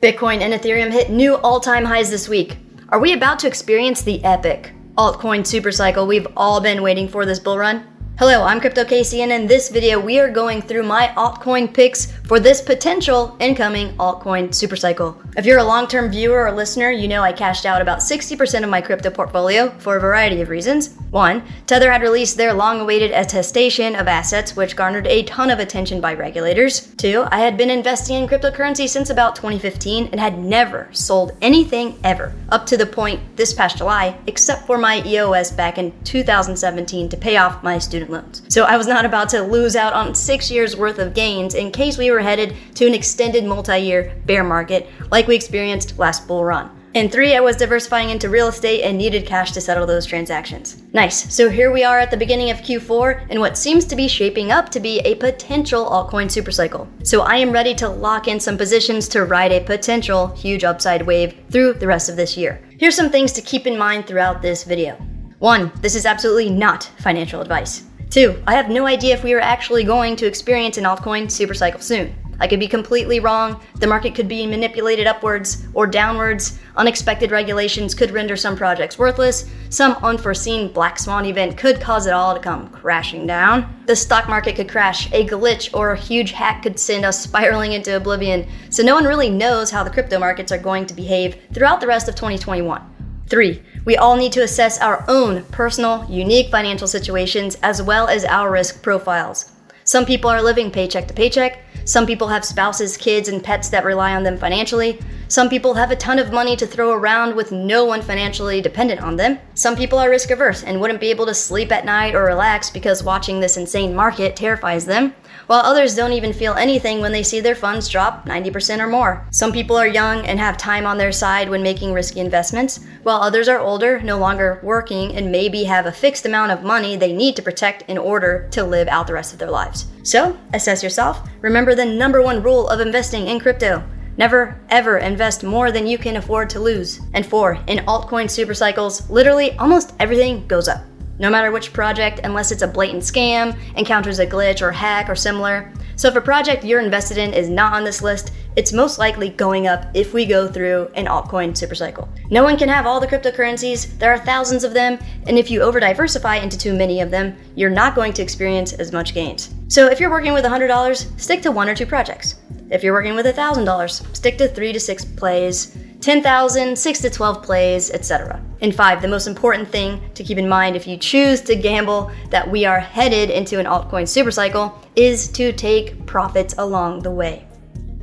Bitcoin and Ethereum hit new all time highs this week. Are we about to experience the epic altcoin supercycle we've all been waiting for this bull run? Hello, I'm Crypto Casey, and in this video, we are going through my altcoin picks for this potential incoming altcoin supercycle. If you're a long term viewer or listener, you know I cashed out about 60% of my crypto portfolio for a variety of reasons. One, Tether had released their long awaited attestation of assets, which garnered a ton of attention by regulators. Two, I had been investing in cryptocurrency since about 2015 and had never sold anything ever, up to the point this past July, except for my EOS back in 2017 to pay off my student loans. So I was not about to lose out on six years worth of gains in case we were headed to an extended multi year bear market like we experienced last bull run. And three, I was diversifying into real estate and needed cash to settle those transactions. Nice. So here we are at the beginning of Q4 and what seems to be shaping up to be a potential altcoin supercycle. So I am ready to lock in some positions to ride a potential huge upside wave through the rest of this year. Here's some things to keep in mind throughout this video. One, this is absolutely not financial advice. Two, I have no idea if we are actually going to experience an altcoin supercycle soon. I could be completely wrong. The market could be manipulated upwards or downwards. Unexpected regulations could render some projects worthless. Some unforeseen black swan event could cause it all to come crashing down. The stock market could crash. A glitch or a huge hack could send us spiraling into oblivion. So no one really knows how the crypto markets are going to behave throughout the rest of 2021. Three, we all need to assess our own personal, unique financial situations as well as our risk profiles. Some people are living paycheck to paycheck. Some people have spouses, kids, and pets that rely on them financially. Some people have a ton of money to throw around with no one financially dependent on them. Some people are risk averse and wouldn't be able to sleep at night or relax because watching this insane market terrifies them, while others don't even feel anything when they see their funds drop 90% or more. Some people are young and have time on their side when making risky investments, while others are older, no longer working, and maybe have a fixed amount of money they need to protect in order to live out the rest of their lives. So, assess yourself. Remember the number one rule of investing in crypto Never, ever invest more than you can afford to lose. And four, in altcoin super cycles, literally almost everything goes up. No matter which project, unless it's a blatant scam, encounters a glitch or hack or similar. So if a project you're invested in is not on this list, it's most likely going up if we go through an altcoin supercycle. No one can have all the cryptocurrencies, there are thousands of them, and if you over diversify into too many of them, you're not going to experience as much gains. So if you're working with $100, stick to one or two projects. If you're working with $1,000, stick to 3 to 6 plays, 10,000, 6 to 12 plays, etc. And 5, the most important thing to keep in mind if you choose to gamble that we are headed into an altcoin supercycle is to take profits along the way.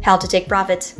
How to take profits?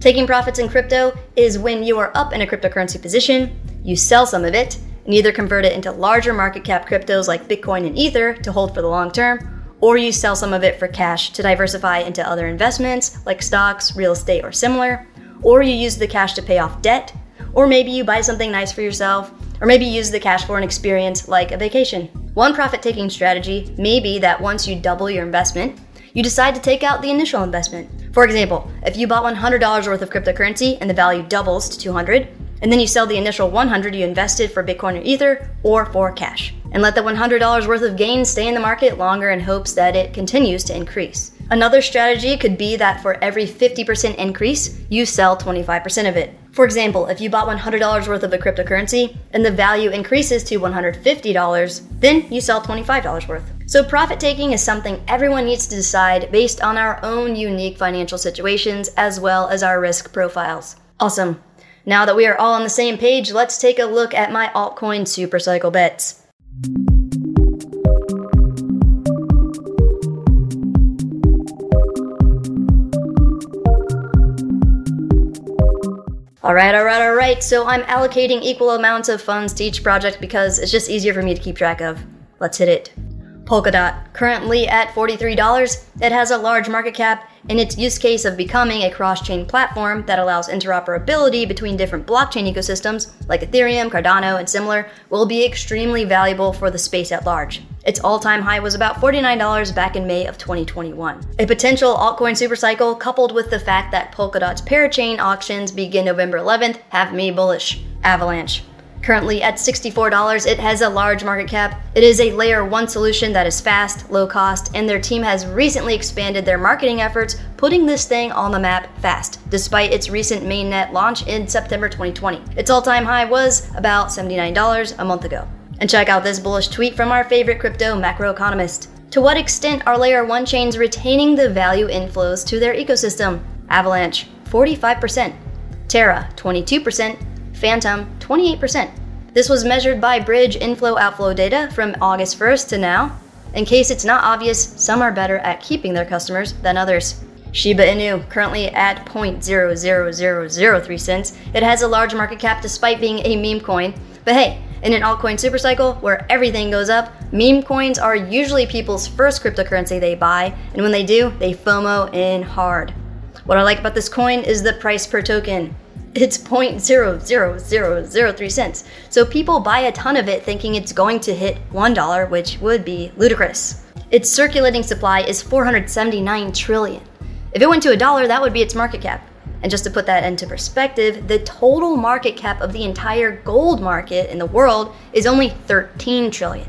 Taking profits in crypto is when you are up in a cryptocurrency position, you sell some of it, and either convert it into larger market cap cryptos like Bitcoin and Ether to hold for the long term, or you sell some of it for cash to diversify into other investments like stocks, real estate, or similar, or you use the cash to pay off debt, or maybe you buy something nice for yourself, or maybe use the cash for an experience like a vacation. One profit taking strategy may be that once you double your investment, you decide to take out the initial investment. For example, if you bought $100 worth of cryptocurrency and the value doubles to 200, and then you sell the initial 100 you invested for Bitcoin or Ether or for cash and let the $100 worth of gains stay in the market longer in hopes that it continues to increase. Another strategy could be that for every 50% increase, you sell 25% of it. For example, if you bought $100 worth of a cryptocurrency and the value increases to $150, then you sell $25 worth. So, profit taking is something everyone needs to decide based on our own unique financial situations as well as our risk profiles. Awesome. Now that we are all on the same page, let's take a look at my altcoin supercycle bets. Alright, alright, alright, so I'm allocating equal amounts of funds to each project because it's just easier for me to keep track of. Let's hit it. Polkadot, currently at $43, it has a large market cap in its use case of becoming a cross chain platform that allows interoperability between different blockchain ecosystems like Ethereum, Cardano, and similar, will be extremely valuable for the space at large. Its all time high was about $49 back in May of 2021. A potential altcoin supercycle, coupled with the fact that Polkadot's parachain auctions begin November 11th, have me bullish. Avalanche. Currently at $64, it has a large market cap. It is a layer 1 solution that is fast, low cost, and their team has recently expanded their marketing efforts, putting this thing on the map fast, despite its recent mainnet launch in September 2020. Its all time high was about $79 a month ago. And check out this bullish tweet from our favorite crypto macroeconomist. To what extent are layer 1 chains retaining the value inflows to their ecosystem? Avalanche, 45%. Terra, 22%. Fantom, 28%. This was measured by bridge inflow outflow data from August 1st to now. In case it's not obvious, some are better at keeping their customers than others. Shiba Inu, currently at 0.00003 cents, it has a large market cap despite being a meme coin. But hey, in an altcoin supercycle where everything goes up, meme coins are usually people's first cryptocurrency they buy, and when they do, they FOMO in hard. What I like about this coin is the price per token. It's 0.00003 cents. So people buy a ton of it thinking it's going to hit $1, which would be ludicrous. Its circulating supply is 479 trillion. If it went to a dollar, that would be its market cap. And just to put that into perspective, the total market cap of the entire gold market in the world is only 13 trillion.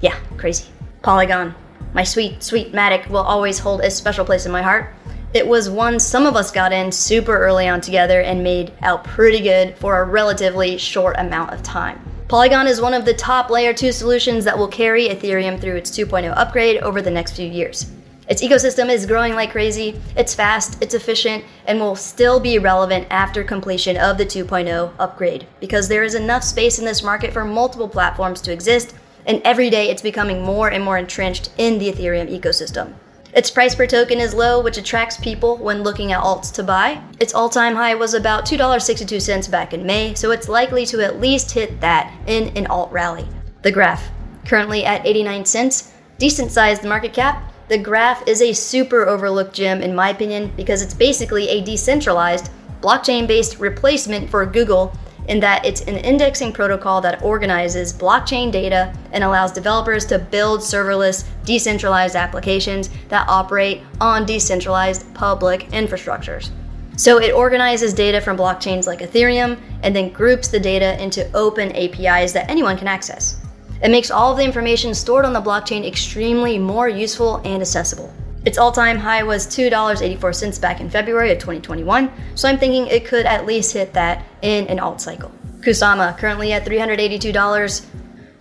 Yeah, crazy. Polygon. My sweet, sweet Matic will always hold a special place in my heart. It was one some of us got in super early on together and made out pretty good for a relatively short amount of time. Polygon is one of the top layer 2 solutions that will carry Ethereum through its 2.0 upgrade over the next few years. Its ecosystem is growing like crazy, it's fast, it's efficient, and will still be relevant after completion of the 2.0 upgrade because there is enough space in this market for multiple platforms to exist, and every day it's becoming more and more entrenched in the Ethereum ecosystem. Its price per token is low, which attracts people when looking at alts to buy. Its all time high was about $2.62 back in May, so it's likely to at least hit that in an alt rally. The graph, currently at 89 cents, decent sized market cap, the graph is a super overlooked gem, in my opinion, because it's basically a decentralized, blockchain based replacement for Google in that it's an indexing protocol that organizes blockchain data and allows developers to build serverless, decentralized applications that operate on decentralized public infrastructures. So it organizes data from blockchains like Ethereum and then groups the data into open APIs that anyone can access. It makes all of the information stored on the blockchain extremely more useful and accessible. Its all time high was $2.84 back in February of 2021, so I'm thinking it could at least hit that in an alt cycle. Kusama, currently at $382.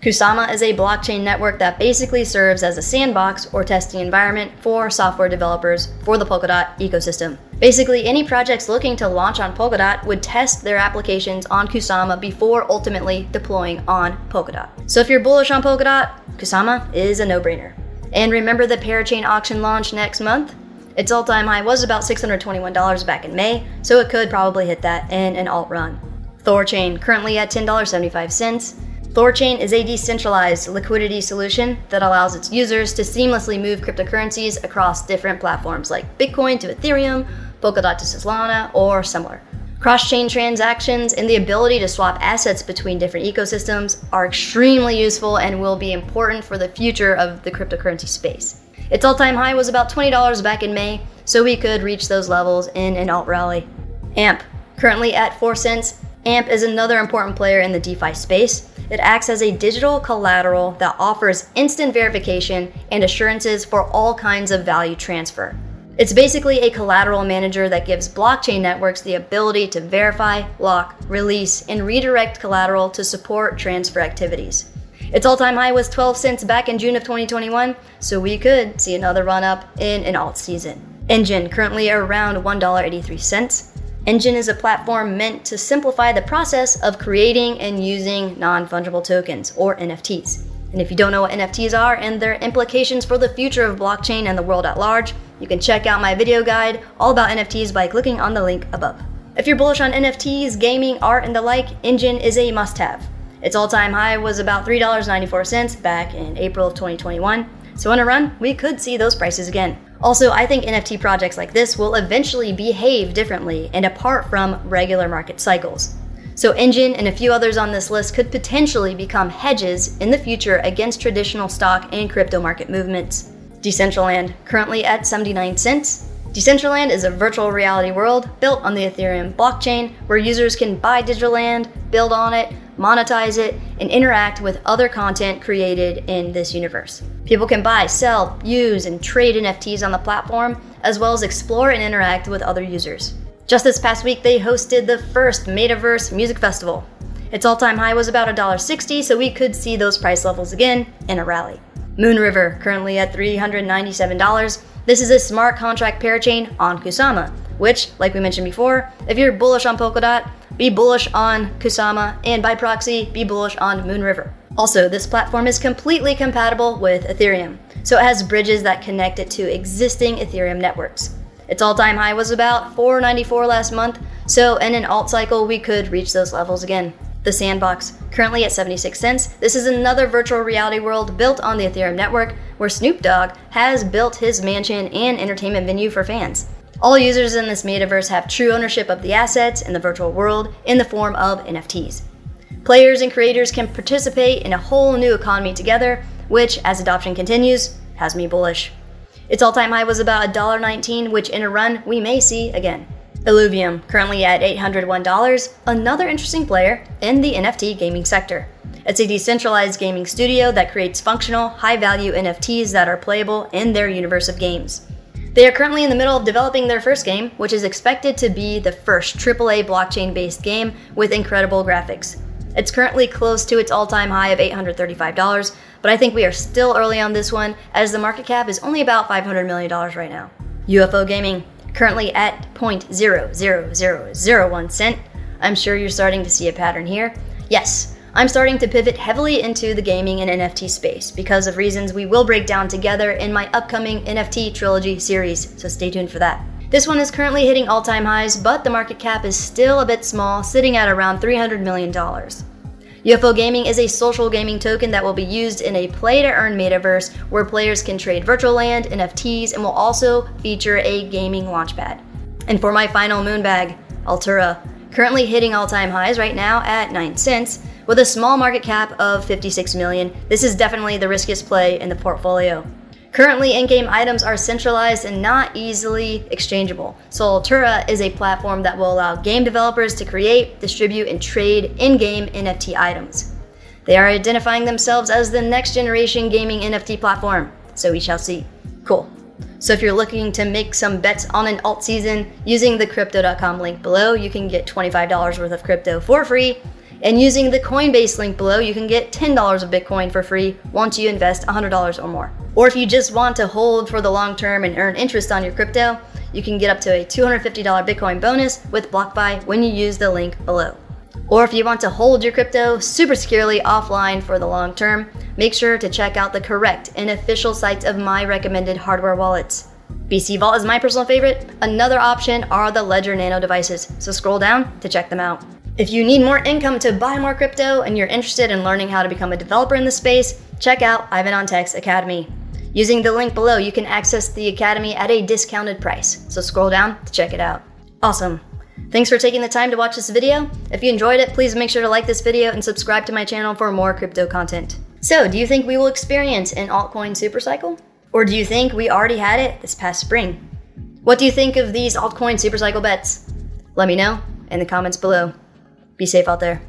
Kusama is a blockchain network that basically serves as a sandbox or testing environment for software developers for the Polkadot ecosystem. Basically, any projects looking to launch on Polkadot would test their applications on Kusama before ultimately deploying on Polkadot. So if you're bullish on Polkadot, Kusama is a no brainer. And remember the Parachain auction launch next month? Its all time high was about $621 back in May, so it could probably hit that in an alt run. Thorchain, currently at $10.75. Thorchain is a decentralized liquidity solution that allows its users to seamlessly move cryptocurrencies across different platforms like Bitcoin to Ethereum, Polkadot to Solana, or similar. Cross chain transactions and the ability to swap assets between different ecosystems are extremely useful and will be important for the future of the cryptocurrency space. Its all time high was about $20 back in May, so we could reach those levels in an alt rally. AMP, currently at 4 cents, AMP is another important player in the DeFi space. It acts as a digital collateral that offers instant verification and assurances for all kinds of value transfer. It's basically a collateral manager that gives blockchain networks the ability to verify, lock, release, and redirect collateral to support transfer activities. Its all time high was 12 cents back in June of 2021, so we could see another run up in an alt season. Enjin, currently around $1.83. Enjin is a platform meant to simplify the process of creating and using non fungible tokens, or NFTs. And if you don't know what NFTs are and their implications for the future of blockchain and the world at large, you can check out my video guide all about NFTs by clicking on the link above. If you're bullish on NFTs, gaming, art, and the like, Enjin is a must have. Its all time high was about $3.94 back in April of 2021, so on a run, we could see those prices again. Also, I think NFT projects like this will eventually behave differently and apart from regular market cycles. So, Enjin and a few others on this list could potentially become hedges in the future against traditional stock and crypto market movements. Decentraland, currently at 79 cents. Decentraland is a virtual reality world built on the Ethereum blockchain where users can buy digital land, build on it, monetize it, and interact with other content created in this universe. People can buy, sell, use, and trade NFTs on the platform, as well as explore and interact with other users. Just this past week, they hosted the first Metaverse Music Festival. Its all time high was about $1.60, so we could see those price levels again in a rally. Moonriver, currently at $397. This is a smart contract parachain on Kusama, which, like we mentioned before, if you're bullish on Polkadot, be bullish on Kusama, and by proxy, be bullish on Moonriver. Also, this platform is completely compatible with Ethereum, so it has bridges that connect it to existing Ethereum networks. Its all time high was about 494 last month, so in an alt cycle, we could reach those levels again. The Sandbox, currently at 76 cents, this is another virtual reality world built on the Ethereum network where Snoop Dogg has built his mansion and entertainment venue for fans. All users in this metaverse have true ownership of the assets in the virtual world in the form of NFTs. Players and creators can participate in a whole new economy together, which, as adoption continues, has me bullish. Its all time high was about $1.19, which in a run we may see again. Illuvium, currently at $801, another interesting player in the NFT gaming sector. It's a decentralized gaming studio that creates functional, high value NFTs that are playable in their universe of games. They are currently in the middle of developing their first game, which is expected to be the first AAA blockchain based game with incredible graphics. It's currently close to its all time high of $835, but I think we are still early on this one as the market cap is only about $500 million right now. UFO Gaming, currently at 0.00001 cent. I'm sure you're starting to see a pattern here. Yes, I'm starting to pivot heavily into the gaming and NFT space because of reasons we will break down together in my upcoming NFT trilogy series, so stay tuned for that. This one is currently hitting all time highs, but the market cap is still a bit small, sitting at around $300 million. UFO Gaming is a social gaming token that will be used in a play to earn metaverse where players can trade virtual land, NFTs, and will also feature a gaming launchpad. And for my final moon bag, Altura, currently hitting all time highs right now at 9 cents. With a small market cap of 56 million, this is definitely the riskiest play in the portfolio. Currently, in-game items are centralized and not easily exchangeable. So Altura is a platform that will allow game developers to create, distribute, and trade in-game NFT items. They are identifying themselves as the next generation gaming NFT platform, so we shall see. Cool. So if you're looking to make some bets on an alt season, using the crypto.com link below, you can get $25 worth of crypto for free and using the Coinbase link below, you can get $10 of Bitcoin for free once you invest $100 or more. Or if you just want to hold for the long term and earn interest on your crypto, you can get up to a $250 Bitcoin bonus with BlockFi when you use the link below. Or if you want to hold your crypto super securely offline for the long term, make sure to check out the correct and official sites of my recommended hardware wallets. BC Vault is my personal favorite. Another option are the Ledger Nano devices, so scroll down to check them out. If you need more income to buy more crypto and you're interested in learning how to become a developer in the space, check out Ivan on Tech's Academy. Using the link below, you can access the Academy at a discounted price, so scroll down to check it out. Awesome. Thanks for taking the time to watch this video. If you enjoyed it, please make sure to like this video and subscribe to my channel for more crypto content. So, do you think we will experience an altcoin supercycle? Or do you think we already had it this past spring? What do you think of these altcoin supercycle bets? Let me know in the comments below. Be safe out there.